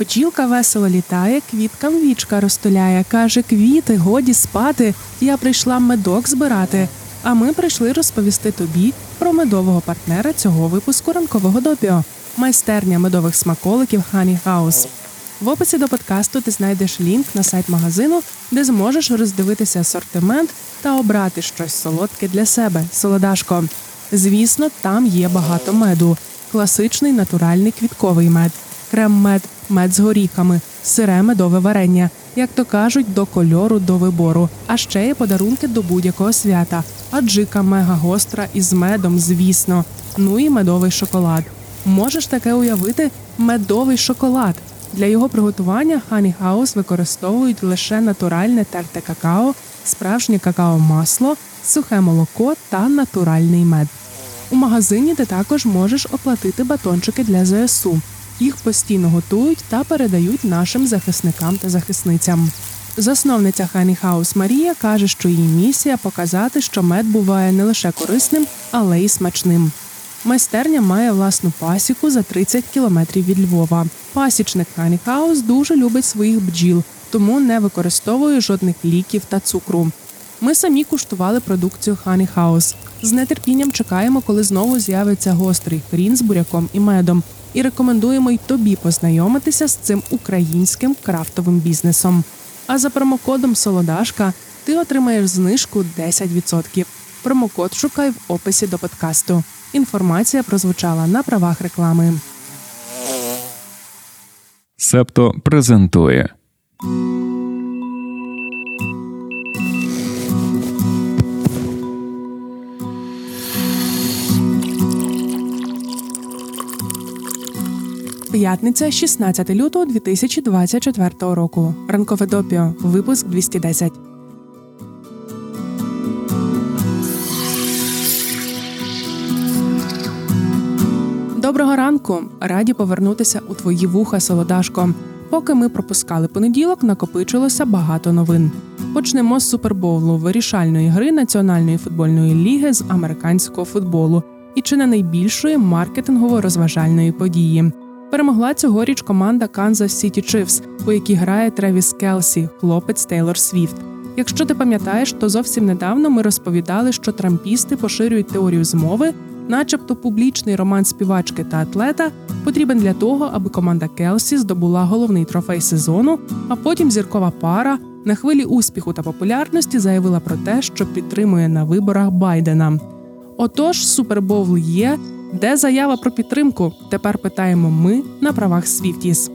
Бджілка весело літає, квіткам вічка розтуляє. Каже, квіти, годі спати. Я прийшла медок збирати. А ми прийшли розповісти тобі про медового партнера цього випуску ранкового допіо майстерня медових смаколиків Honey House. В описі до подкасту ти знайдеш лінк на сайт магазину, де зможеш роздивитися асортимент та обрати щось солодке для себе, солодашко. Звісно, там є багато меду, класичний натуральний квітковий мед, крем-мед, мед з горіхами, сире медове варення, як то кажуть, до кольору до вибору. А ще є подарунки до будь-якого свята. Аджика мега гостра із медом, звісно. Ну і медовий шоколад. Можеш таке уявити медовий шоколад. Для його приготування Honey House використовують лише натуральне терте какао, справжнє какао-масло, сухе молоко та натуральний мед. У магазині ти також можеш оплатити батончики для ЗСУ. Їх постійно готують та передають нашим захисникам та захисницям. Засновниця Honey House Марія каже, що її місія показати, що мед буває не лише корисним, але й смачним. Майстерня має власну пасіку за 30 кілометрів від Львова. Пасічник Honey House дуже любить своїх бджіл, тому не використовує жодних ліків та цукру. Ми самі куштували продукцію Honey House. З нетерпінням чекаємо, коли знову з'явиться гострий хрін з буряком і медом. І рекомендуємо й тобі познайомитися з цим українським крафтовим бізнесом. А за промокодом Солодашка ти отримаєш знижку 10%. Промокод шукай в описі до подкасту. Інформація прозвучала на правах реклами. Септо презентує. П'ятниця 16 лютого 2024 року. Ранкове допіо. Випуск 210. Доброго ранку! Раді повернутися у твої вуха, солодашко. Поки ми пропускали понеділок, накопичилося багато новин. Почнемо з супербоулу вирішальної гри Національної футбольної ліги з американського футболу і чи не найбільшої маркетингово-розважальної події. Перемогла цьогоріч команда Kansas City Chiefs, у якій грає Тревіс Келсі, хлопець Тейлор Свіфт. Якщо ти пам'ятаєш, то зовсім недавно ми розповідали, що трампісти поширюють теорію змови, начебто публічний роман співачки та атлета потрібен для того, аби команда Келсі здобула головний трофей сезону, а потім зіркова пара на хвилі успіху та популярності заявила про те, що підтримує на виборах Байдена. Отож, супербоул є. Де заява про підтримку? Тепер питаємо ми на правах Свіфтіс.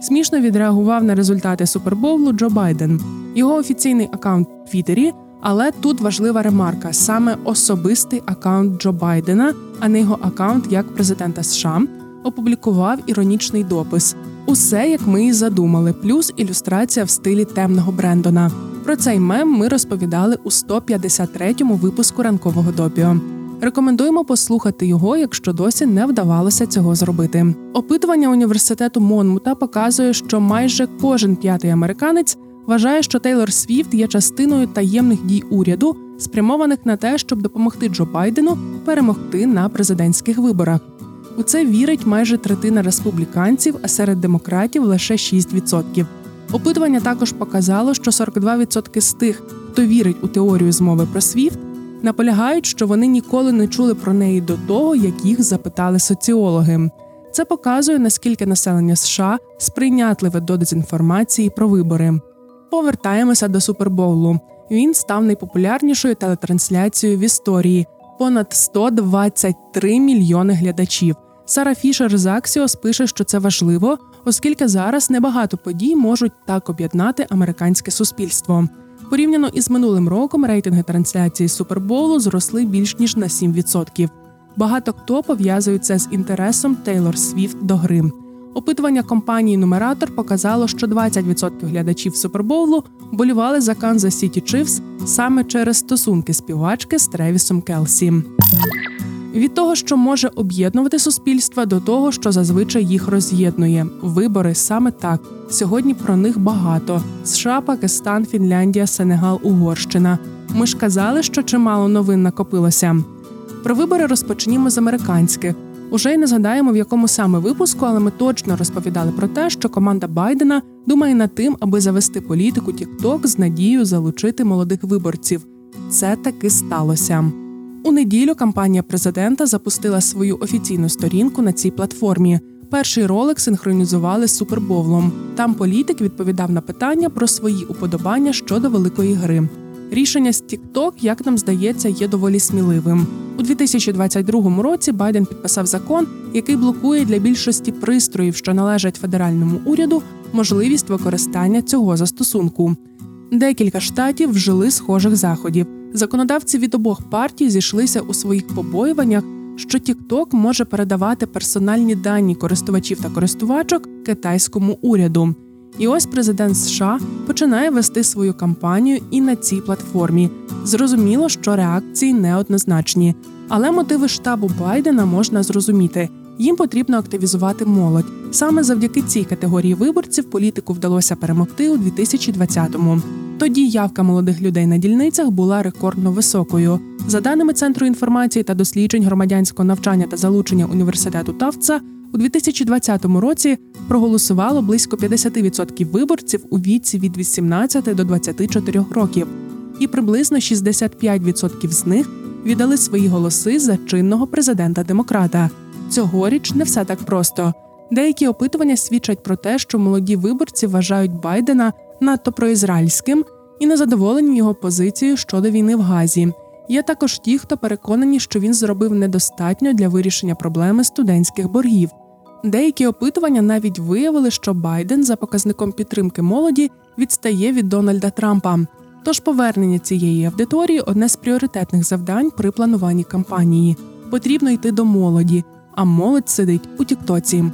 Смішно відреагував на результати супербоулу Джо Байден. Його офіційний акаунт в Твіттері, але тут важлива ремарка: саме особистий акаунт Джо Байдена, а не його акаунт як президента США, опублікував іронічний допис. Усе як ми і задумали, плюс ілюстрація в стилі темного Брендона. Про цей мем ми розповідали у 153-му випуску ранкового допіо. Рекомендуємо послухати його, якщо досі не вдавалося цього зробити. Опитування університету Монмута показує, що майже кожен п'ятий американець вважає, що Тейлор Свіфт є частиною таємних дій уряду, спрямованих на те, щоб допомогти Джо Байдену перемогти на президентських виборах. У це вірить майже третина республіканців, а серед демократів лише 6%. Опитування також показало, що 42% з тих, хто вірить у теорію змови про Свіфт, наполягають, що вони ніколи не чули про неї до того, як їх запитали соціологи. Це показує наскільки населення США сприйнятливе до дезінформації про вибори. Повертаємося до супербоулу. Він став найпопулярнішою телетрансляцією в історії понад 123 мільйони глядачів. Сара Фішер з Axios пише, що це важливо, оскільки зараз небагато подій можуть так об'єднати американське суспільство. Порівняно із минулим роком рейтинги трансляції суперболу зросли більш ніж на 7%. Багато хто пов'язує це з інтересом Тейлор Свіфт до гри. Опитування компанії Нумератор показало, що 20% глядачів суперболу болювали за Канзас Сіті Chiefs саме через стосунки співачки з Тревісом Келсі. Від того, що може об'єднувати суспільства, до того, що зазвичай їх роз'єднує. Вибори саме так. Сьогодні про них багато: США, Пакистан, Фінляндія, Сенегал, Угорщина. Ми ж казали, що чимало новин накопилося. Про вибори розпочнімо з американських. Уже й не згадаємо, в якому саме випуску, але ми точно розповідали про те, що команда Байдена думає над тим, аби завести політику TikTok з надією залучити молодих виборців. Це таки сталося. У неділю кампанія президента запустила свою офіційну сторінку на цій платформі. Перший ролик синхронізували з супербовлом. Там політик відповідав на питання про свої уподобання щодо великої гри. Рішення з TikTok, як нам здається, є доволі сміливим. У 2022 році Байден підписав закон, який блокує для більшості пристроїв, що належать федеральному уряду, можливість використання цього застосунку. Декілька штатів вжили схожих заходів. Законодавці від обох партій зійшлися у своїх побоюваннях, що TikTok може передавати персональні дані користувачів та користувачок китайському уряду. І ось президент США починає вести свою кампанію і на цій платформі. Зрозуміло, що реакції неоднозначні, але мотиви штабу Байдена можна зрозуміти. Їм потрібно активізувати молодь. Саме завдяки цій категорії виборців політику вдалося перемогти у 2020-му. Тоді явка молодих людей на дільницях була рекордно високою. За даними Центру інформації та досліджень громадянського навчання та залучення університету Тавца, у 2020 році проголосувало близько 50% виборців у віці від 18 до 24 років, і приблизно 65% з них віддали свої голоси за чинного президента демократа. Цьогоріч не все так просто. Деякі опитування свідчать про те, що молоді виборці вважають Байдена надто проізраїльським і незадоволені його позицією щодо війни в Газі. Є також ті, хто переконані, що він зробив недостатньо для вирішення проблеми студентських боргів. Деякі опитування навіть виявили, що Байден за показником підтримки молоді відстає від Дональда Трампа. Тож повернення цієї аудиторії одне з пріоритетних завдань при плануванні кампанії. Потрібно йти до молоді, а молодь сидить у Тіктоці.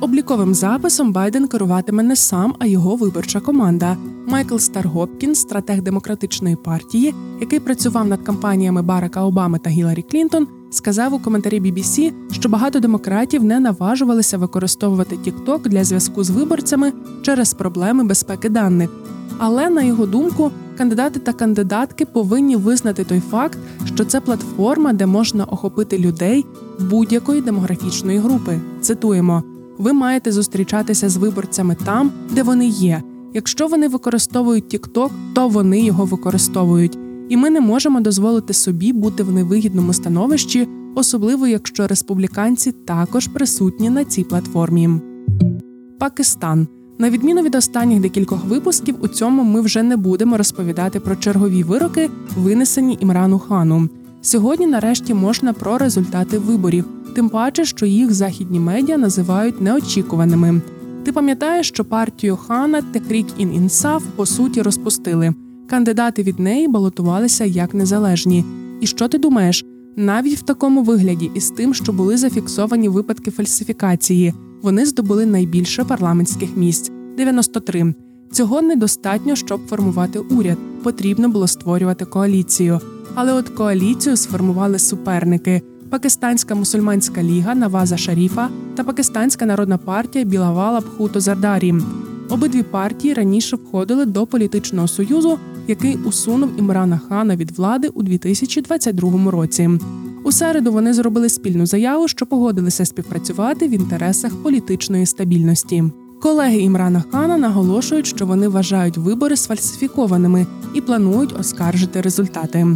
Обліковим записом Байден керуватиме не сам, а його виборча команда. Майкл Старгопкін, стратег демократичної партії, який працював над кампаніями Барака Обами та Гіларі Клінтон, сказав у коментарі BBC, що багато демократів не наважувалися використовувати TikTok для зв'язку з виборцями через проблеми безпеки даних. Але на його думку, кандидати та кандидатки повинні визнати той факт, що це платформа, де можна охопити людей будь-якої демографічної групи. Цитуємо ви маєте зустрічатися з виборцями там, де вони є. Якщо вони використовують TikTok, то вони його використовують, і ми не можемо дозволити собі бути в невигідному становищі, особливо якщо республіканці також присутні на цій платформі. Пакистан на відміну від останніх декількох випусків, у цьому ми вже не будемо розповідати про чергові вироки, винесені Імрану хану. Сьогодні, нарешті, можна про результати виборів тим паче, що їх західні медіа називають неочікуваними. Ти пам'ятаєш, що партію хана Техрік ін інсаф по суті розпустили. Кандидати від неї балотувалися як незалежні. І що ти думаєш? Навіть в такому вигляді, із тим, що були зафіксовані випадки фальсифікації, вони здобули найбільше парламентських місць 93. Цього недостатньо, щоб формувати уряд. Потрібно було створювати коаліцію. Але от коаліцію сформували суперники. Пакистанська мусульманська ліга Наваза Шаріфа та Пакистанська народна партія Білавала Бхуто Зардарі. Обидві партії раніше входили до політичного союзу, який усунув Імрана Хана від влади у 2022 році. У середу вони зробили спільну заяву, що погодилися співпрацювати в інтересах політичної стабільності. Колеги Імрана Хана наголошують, що вони вважають вибори сфальсифікованими і планують оскаржити результати.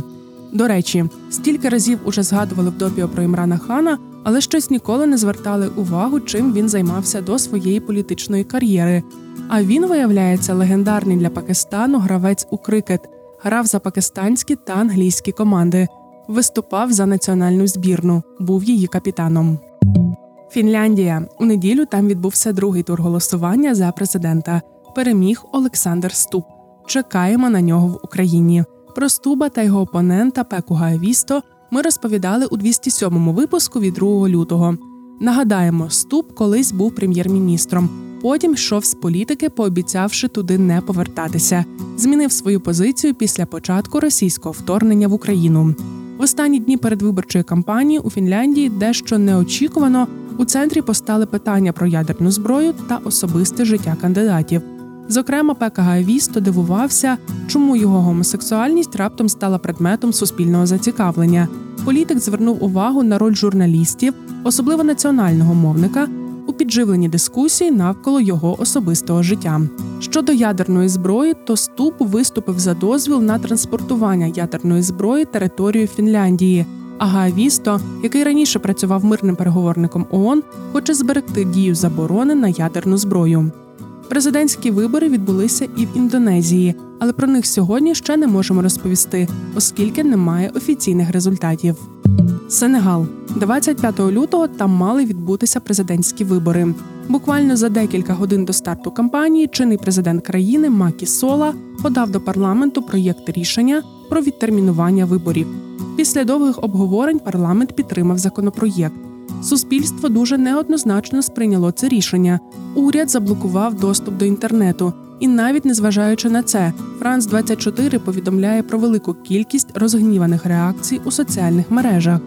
До речі, стільки разів уже згадували в допіо про Імрана Хана, але щось ніколи не звертали увагу, чим він займався до своєї політичної кар'єри. А він виявляється легендарний для Пакистану гравець у крикет, грав за пакистанські та англійські команди, виступав за національну збірну, був її капітаном. Фінляндія у неділю там відбувся другий тур голосування за президента. Переміг Олександр Ступ. Чекаємо на нього в Україні. Про Стуба та його опонента Пеку Гаєвісто ми розповідали у 207-му випуску від 2 лютого. Нагадаємо, Стуб колись був прем'єр-міністром. Потім йшов з політики, пообіцявши туди не повертатися. Змінив свою позицію після початку російського вторгнення в Україну. В останні дні передвиборчої кампанії у Фінляндії дещо неочікувано у центрі постали питання про ядерну зброю та особисте життя кандидатів. Зокрема, Пека Вісто дивувався, чому його гомосексуальність раптом стала предметом суспільного зацікавлення. політик звернув увагу на роль журналістів, особливо національного мовника, у підживленні дискусії навколо його особистого життя. Щодо ядерної зброї, то ступ виступив за дозвіл на транспортування ядерної зброї територією Фінляндії. А Гаавісто, який раніше працював мирним переговорником ООН, хоче зберегти дію заборони на ядерну зброю. Президентські вибори відбулися і в Індонезії, але про них сьогодні ще не можемо розповісти, оскільки немає офіційних результатів. Сенегал 25 лютого там мали відбутися президентські вибори. Буквально за декілька годин до старту кампанії чинний президент країни Макі Сола подав до парламенту проєкт рішення про відтермінування виборів. Після довгих обговорень парламент підтримав законопроєкт. Суспільство дуже неоднозначно сприйняло це рішення. Уряд заблокував доступ до інтернету, і навіть незважаючи на це, Франц 24 повідомляє про велику кількість розгніваних реакцій у соціальних мережах.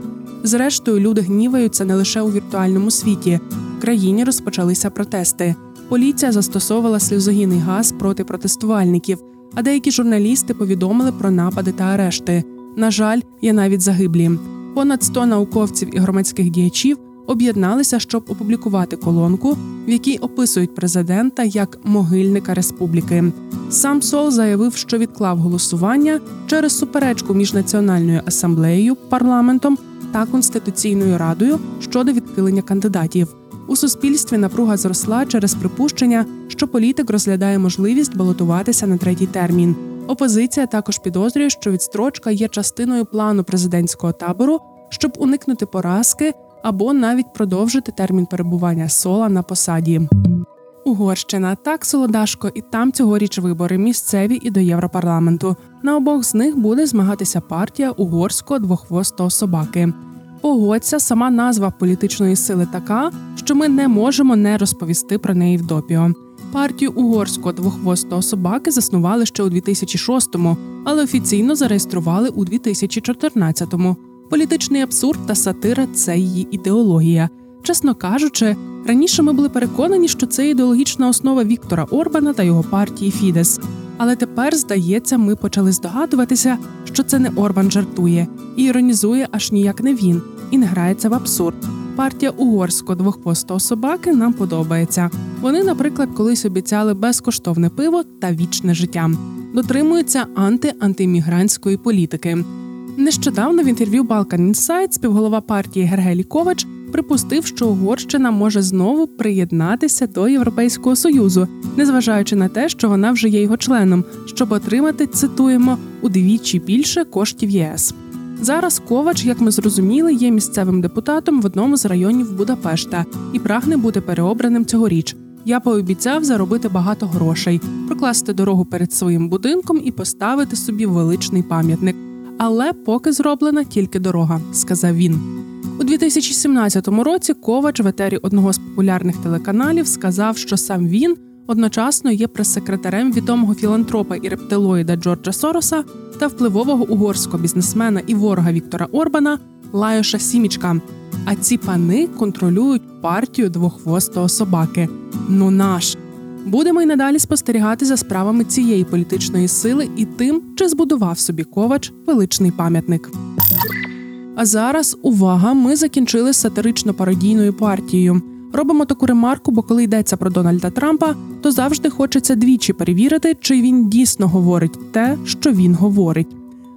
Зрештою, люди гніваються не лише у віртуальному світі. В країні розпочалися протести. Поліція застосовувала сльозогінний газ проти протестувальників, а деякі журналісти повідомили про напади та арешти. На жаль, є навіть загиблі. Понад 100 науковців і громадських діячів об'єдналися, щоб опублікувати колонку, в якій описують президента як могильника республіки. Сам Сол заявив, що відклав голосування через суперечку між національною асамблеєю, парламентом та конституційною радою щодо відхилення кандидатів. У суспільстві напруга зросла через припущення, що політик розглядає можливість балотуватися на третій термін. Опозиція також підозрює, що відстрочка є частиною плану президентського табору, щоб уникнути поразки або навіть продовжити термін перебування сола на посаді. Угорщина так солодашко, і там цьогоріч вибори місцеві і до Європарламенту. На обох з них буде змагатися партія угорського двохвостого собаки. Погодься, сама назва політичної сили така, що ми не можемо не розповісти про неї в допіо. Партію угорського двохвостого собаки заснували ще у 2006-му, але офіційно зареєстрували у 2014-му. Політичний абсурд та сатира це її ідеологія. Чесно кажучи, раніше ми були переконані, що це ідеологічна основа Віктора Орбана та його партії Фідес. Але тепер, здається, ми почали здогадуватися, що це не Орбан жартує і іронізує аж ніяк не він, і не грається в абсурд. Партія угорського двохпостого собаки нам подобається. Вони, наприклад, колись обіцяли безкоштовне пиво та вічне життя, дотримуються анти-антимігрантської політики. Нещодавно в інтерв'ю Balkan Insight співголова партії Гергелі Ковач припустив, що Угорщина може знову приєднатися до Європейського союзу, незважаючи на те, що вона вже є його членом, щоб отримати цитуємо удвічі більше коштів ЄС. Зараз Ковач, як ми зрозуміли, є місцевим депутатом в одному з районів Будапешта і прагне бути переобраним цьогоріч. Я пообіцяв заробити багато грошей, прокласти дорогу перед своїм будинком і поставити собі величний пам'ятник. Але поки зроблена тільки дорога, сказав він. У 2017 році Ковач в етері одного з популярних телеканалів сказав, що сам він одночасно є прес-секретарем відомого філантропа і рептилоїда Джорджа Сороса та впливового угорського бізнесмена і ворога Віктора Орбана Лайоша Сімічка. А ці пани контролюють партію двохвостого собаки. Ну наш. Будемо й надалі спостерігати за справами цієї політичної сили і тим, чи збудував собі ковач величний пам'ятник. А зараз увага! Ми закінчили сатирично пародійною партією. Робимо таку ремарку, бо коли йдеться про Дональда Трампа, то завжди хочеться двічі перевірити, чи він дійсно говорить те, що він говорить.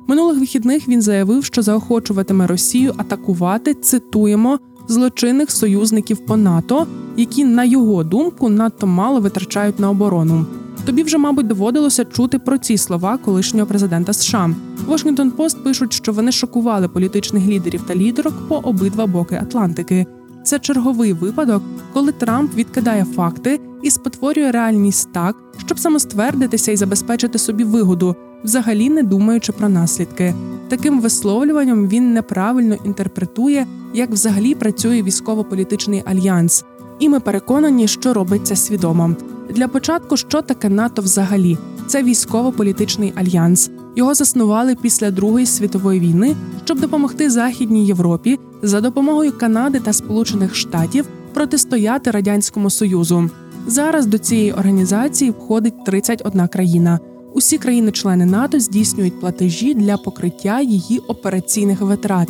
Минулих вихідних він заявив, що заохочуватиме Росію атакувати цитуємо злочинних союзників по НАТО, які, на його думку, надто мало витрачають на оборону. Тобі вже, мабуть, доводилося чути про ці слова колишнього президента США. Washington Post пишуть, що вони шокували політичних лідерів та лідерок по обидва боки Атлантики. Це черговий випадок, коли Трамп відкидає факти і спотворює реальність так, щоб самоствердитися і забезпечити собі вигоду, взагалі не думаючи про наслідки. Таким висловлюванням він неправильно інтерпретує, як взагалі працює військово-політичний альянс, і ми переконані, що робиться свідомо. Для початку, що таке НАТО взагалі? Це військово-політичний альянс. Його заснували після Другої світової війни, щоб допомогти Західній Європі за допомогою Канади та Сполучених Штатів протистояти радянському союзу. Зараз до цієї організації входить 31 країна. Усі країни-члени НАТО здійснюють платежі для покриття її операційних витрат.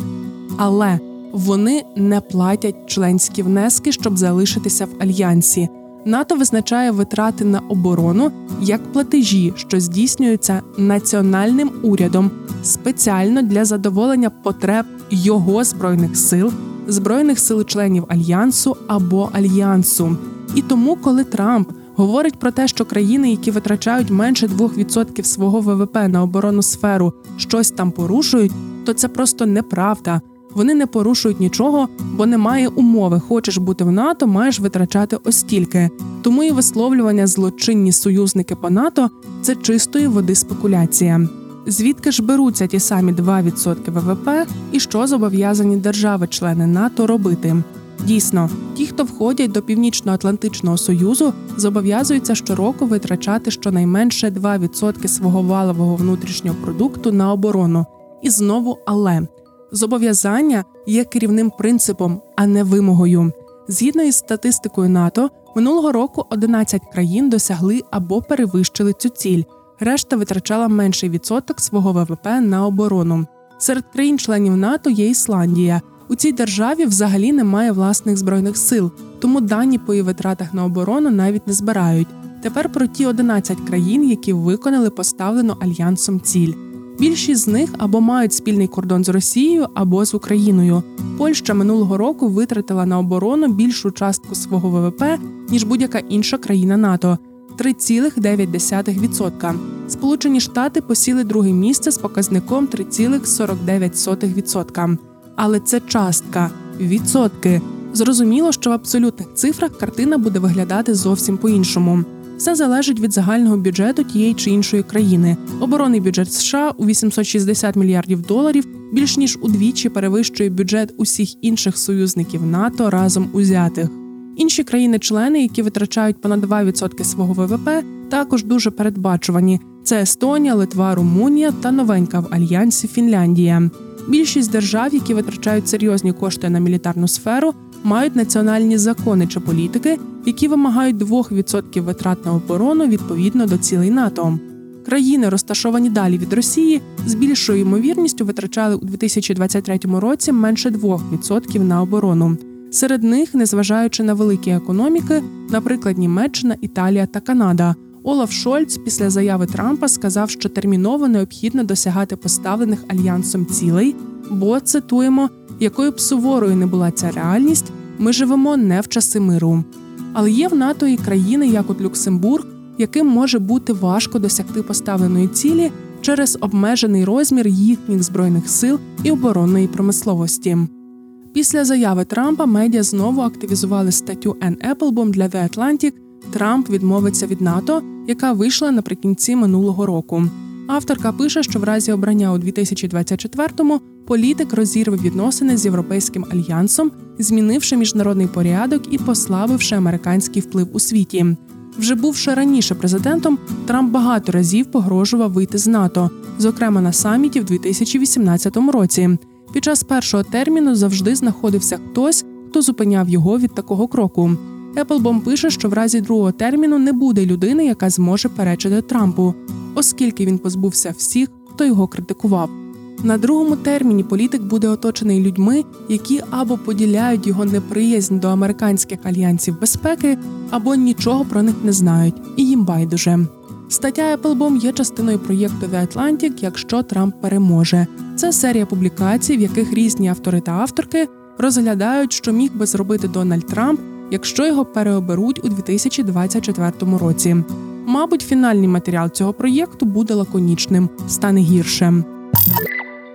Але вони не платять членські внески, щоб залишитися в альянсі. НАТО визначає витрати на оборону як платежі, що здійснюються національним урядом спеціально для задоволення потреб його збройних сил, збройних сил членів альянсу або альянсу. І тому, коли Трамп говорить про те, що країни, які витрачають менше 2% свого ВВП на оборонну сферу, щось там порушують, то це просто неправда. Вони не порушують нічого, бо немає умови. Хочеш бути в НАТО, маєш витрачати ось стільки. Тому і висловлювання злочинні союзники по НАТО це чистої води спекуляція. Звідки ж беруться ті самі 2% ВВП, і що зобов'язані держави-члени НАТО робити? Дійсно, ті, хто входять до Північно-Атлантичного союзу, зобов'язуються щороку витрачати щонайменше 2% свого валового внутрішнього продукту на оборону. І знову але зобов'язання є керівним принципом, а не вимогою. Згідно із статистикою НАТО, минулого року 11 країн досягли або перевищили цю ціль. Решта витрачала менший відсоток свого ВВП на оборону. Серед країн-членів НАТО є Ісландія. У цій державі взагалі немає власних збройних сил, тому дані по її витратах на оборону навіть не збирають. Тепер про ті 11 країн, які виконали поставлену альянсом ціль. Більшість з них або мають спільний кордон з Росією, або з Україною. Польща минулого року витратила на оборону більшу частку свого ВВП ніж будь-яка інша країна НАТО 3,9%. Сполучені Штати посіли друге місце з показником 3,49%. Але це частка відсотки. Зрозуміло, що в абсолютних цифрах картина буде виглядати зовсім по-іншому. Все залежить від загального бюджету тієї чи іншої країни. Оборонний бюджет США у 860 мільярдів доларів більш ніж удвічі перевищує бюджет усіх інших союзників НАТО разом узятих. Інші країни-члени, які витрачають понад 2% свого ВВП, також дуже передбачувані: це Естонія, Литва, Румунія та новенька в альянсі Фінляндія. Більшість держав, які витрачають серйозні кошти на мілітарну сферу, мають національні закони чи політики, які вимагають 2% витрат на оборону відповідно до цілей НАТО. Країни, розташовані далі від Росії, з більшою ймовірністю витрачали у 2023 році менше 2% на оборону. Серед них, незважаючи на великі економіки, наприклад, Німеччина, Італія та Канада. Олаф Шольц після заяви Трампа сказав, що терміново необхідно досягати поставлених альянсом цілей, бо цитуємо, якою б суворою не була ця реальність, ми живемо не в часи миру. Але є в НАТО і країни, як от Люксембург, яким може бути важко досягти поставленої цілі через обмежений розмір їхніх збройних сил і оборонної промисловості. Після заяви Трампа медіа знову активізували статтю Ен Еплбом для The Atlantic Трамп відмовиться від НАТО, яка вийшла наприкінці минулого року. Авторка пише, що в разі обрання у 2024-му політик розірве відносини з європейським альянсом, змінивши міжнародний порядок і послабивши американський вплив у світі. Вже бувши раніше президентом, Трамп багато разів погрожував вийти з НАТО, зокрема на саміті в 2018 році. Під час першого терміну завжди знаходився хтось, хто зупиняв його від такого кроку. Еплбом пише, що в разі другого терміну не буде людини, яка зможе перечити Трампу, оскільки він позбувся всіх, хто його критикував. На другому терміні політик буде оточений людьми, які або поділяють його неприязнь до американських альянсів безпеки, або нічого про них не знають, і їм байдуже. Стаття Еплбом є частиною проєкту The Atlantic, якщо Трамп переможе. Це серія публікацій, в яких різні автори та авторки розглядають, що міг би зробити Дональд Трамп якщо його переоберуть у 2024 році. Мабуть, фінальний матеріал цього проєкту буде лаконічним, стане гірше.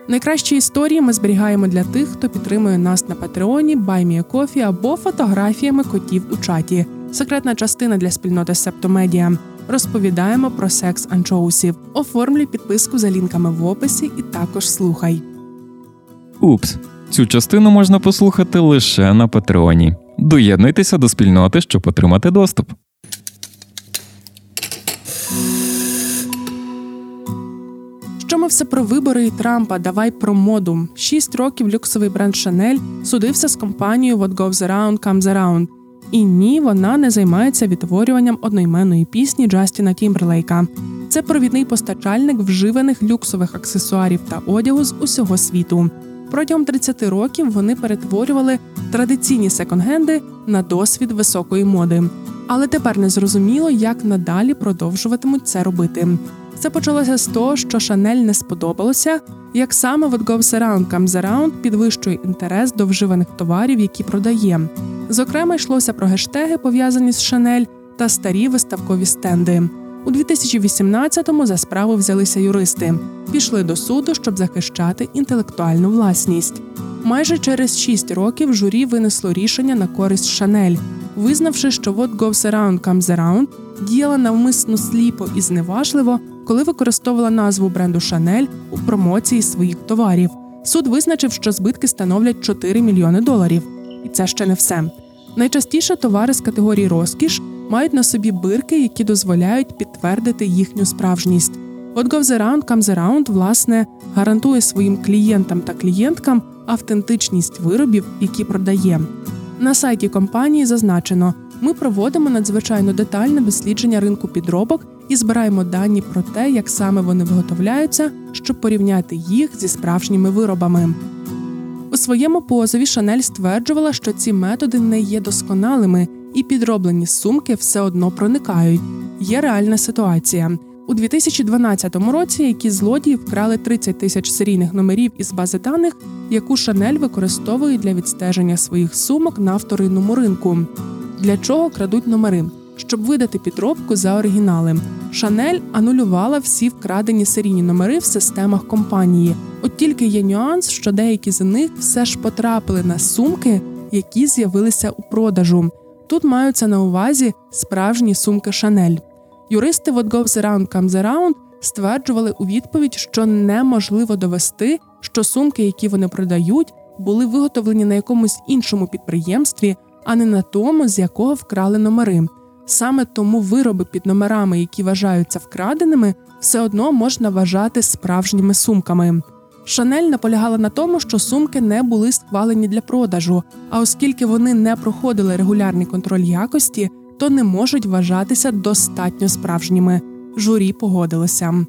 Найкращі історії ми зберігаємо для тих, хто підтримує нас на Патреоні, Баймієкофі або фотографіями котів у чаті. Секретна частина для спільноти Септомедіа. Розповідаємо про секс анчоусів. Оформлюй підписку за лінками в описі і також слухай. Упс. Цю частину можна послухати лише на Патреоні. Доєднуйтеся до спільноти, щоб отримати доступ. Що ми все про вибори і Трампа? Давай про моду. Шість років люксовий бренд Chanel судився з компанією What Goes Around Comes Around. І ні, вона не займається відтворюванням одноіменної пісні Джастіна Тімберлейка. Це провідний постачальник вживаних люксових аксесуарів та одягу з усього світу. Протягом 30 років вони перетворювали традиційні секонд-генди на досвід високої моди. Але тепер не зрозуміло, як надалі продовжуватимуть це робити. Це почалося з того, що Шанель не сподобалося, як саме What Goes Around Comes Around підвищує інтерес до вживаних товарів, які продає. Зокрема, йшлося про гештеги, пов'язані з Шанель та старі виставкові стенди. У 2018-му за справу взялися юристи, пішли до суду, щоб захищати інтелектуальну власність. Майже через шість років журі винесло рішення на користь Шанель, визнавши, що «What goes around comes around» діяла навмисно сліпо і зневажливо, коли використовувала назву бренду Шанель у промоції своїх товарів. Суд визначив, що збитки становлять 4 мільйони доларів. І це ще не все. Найчастіше товари з категорії розкіш мають на собі бирки, які дозволяють підтвердити їхню справжність. What goes around comes around, власне, гарантує своїм клієнтам та клієнткам автентичність виробів, які продає. На сайті компанії зазначено, ми проводимо надзвичайно детальне дослідження ринку підробок і збираємо дані про те, як саме вони виготовляються, щоб порівняти їх зі справжніми виробами. У своєму позові Шанель стверджувала, що ці методи не є досконалими, і підроблені сумки все одно проникають. Є реальна ситуація. У 2012 році які злодії вкрали 30 тисяч серійних номерів із бази даних, яку Шанель використовує для відстеження своїх сумок на вторинному ринку. Для чого крадуть номери? Щоб видати підробку за оригінали. Шанель анулювала всі вкрадені серійні номери в системах компанії. От тільки є нюанс, що деякі з них все ж потрапили на сумки, які з'явилися у продажу. Тут маються на увазі справжні сумки Шанель. Юристи What Goes Around Comes Around стверджували у відповідь, що неможливо довести, що сумки, які вони продають, були виготовлені на якомусь іншому підприємстві, а не на тому, з якого вкрали номери. Саме тому вироби під номерами, які вважаються вкраденими, все одно можна вважати справжніми сумками. Шанель наполягала на тому, що сумки не були схвалені для продажу, а оскільки вони не проходили регулярний контроль якості, то не можуть вважатися достатньо справжніми. Журі погодилося.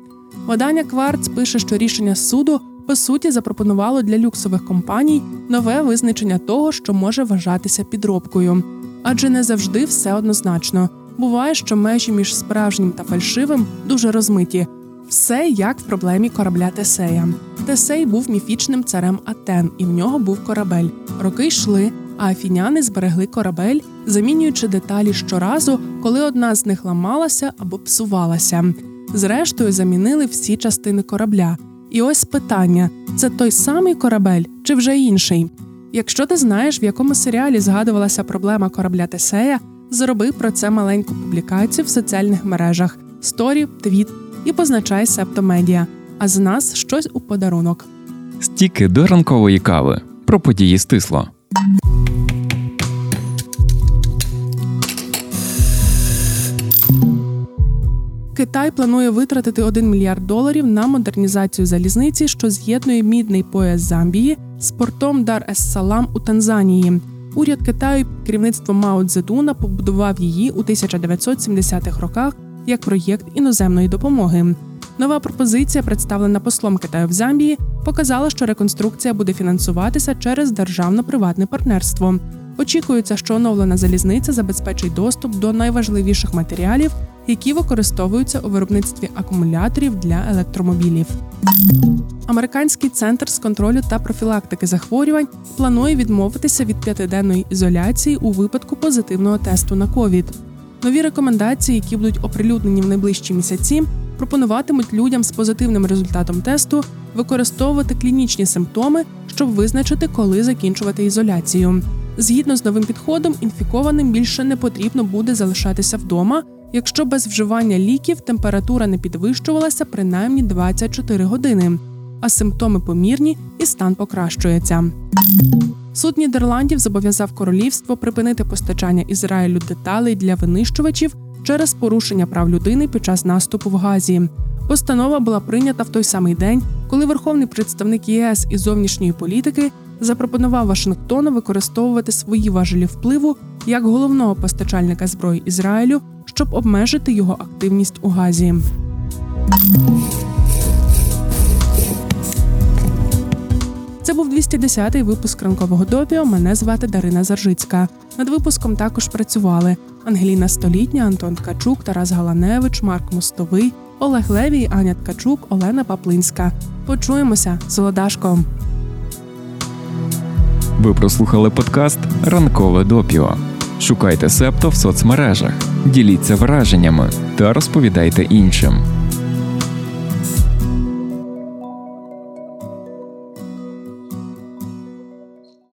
Видання Кварц пише, що рішення суду по суті запропонувало для люксових компаній нове визначення того, що може вважатися підробкою, адже не завжди все однозначно. Буває, що межі між справжнім та фальшивим дуже розмиті. Все як в проблемі корабля Тесея. Тесей був міфічним царем Атен, і в нього був корабель. Роки йшли, а афіняни зберегли корабель, замінюючи деталі щоразу, коли одна з них ламалася або псувалася. Зрештою, замінили всі частини корабля. І ось питання: це той самий корабель чи вже інший? Якщо ти знаєш, в якому серіалі згадувалася проблема корабля Тесея, зроби про це маленьку публікацію в соціальних мережах, сторі, твіт і позначай Септомедіа. А з нас щось у подарунок. Стікі до ранкової кави про події стисло. Китай планує витратити 1 мільярд доларів на модернізацію залізниці, що з'єднує мідний пояс Замбії з портом Дар ес Салам у Танзанії. Уряд Китаю під керівництвом Мао Цзедуна побудував її у 1970-х роках як проєкт іноземної допомоги. Нова пропозиція, представлена послом Китаю в Замбії, показала, що реконструкція буде фінансуватися через державно-приватне партнерство. Очікується, що оновлена залізниця забезпечить доступ до найважливіших матеріалів, які використовуються у виробництві акумуляторів для електромобілів. Американський центр з контролю та профілактики захворювань планує відмовитися від п'ятиденної ізоляції у випадку позитивного тесту на ковід. Нові рекомендації, які будуть оприлюднені в найближчі місяці, пропонуватимуть людям з позитивним результатом тесту використовувати клінічні симптоми, щоб визначити, коли закінчувати ізоляцію. Згідно з новим підходом, інфікованим більше не потрібно буде залишатися вдома, якщо без вживання ліків температура не підвищувалася принаймні 24 години, а симптоми помірні і стан покращується. Суд Нідерландів зобов'язав королівство припинити постачання Ізраїлю деталей для винищувачів через порушення прав людини під час наступу в Газі. Постанова була прийнята в той самий день, коли верховний представник ЄС із зовнішньої політики запропонував Вашингтону використовувати свої важелі впливу як головного постачальника зброї Ізраїлю, щоб обмежити його активність у Газі. Це був 210-й випуск ранкового допіо. Мене звати Дарина Заржицька. Над випуском також працювали Ангеліна Столітня, Антон Ткачук, Тарас Галаневич, Марк Мостовий, Олег Левій, Аня Ткачук, Олена Паплинська. Почуємося з Володашком. Ви прослухали подкаст Ранкове допіо. Шукайте септо в соцмережах, діліться враженнями та розповідайте іншим.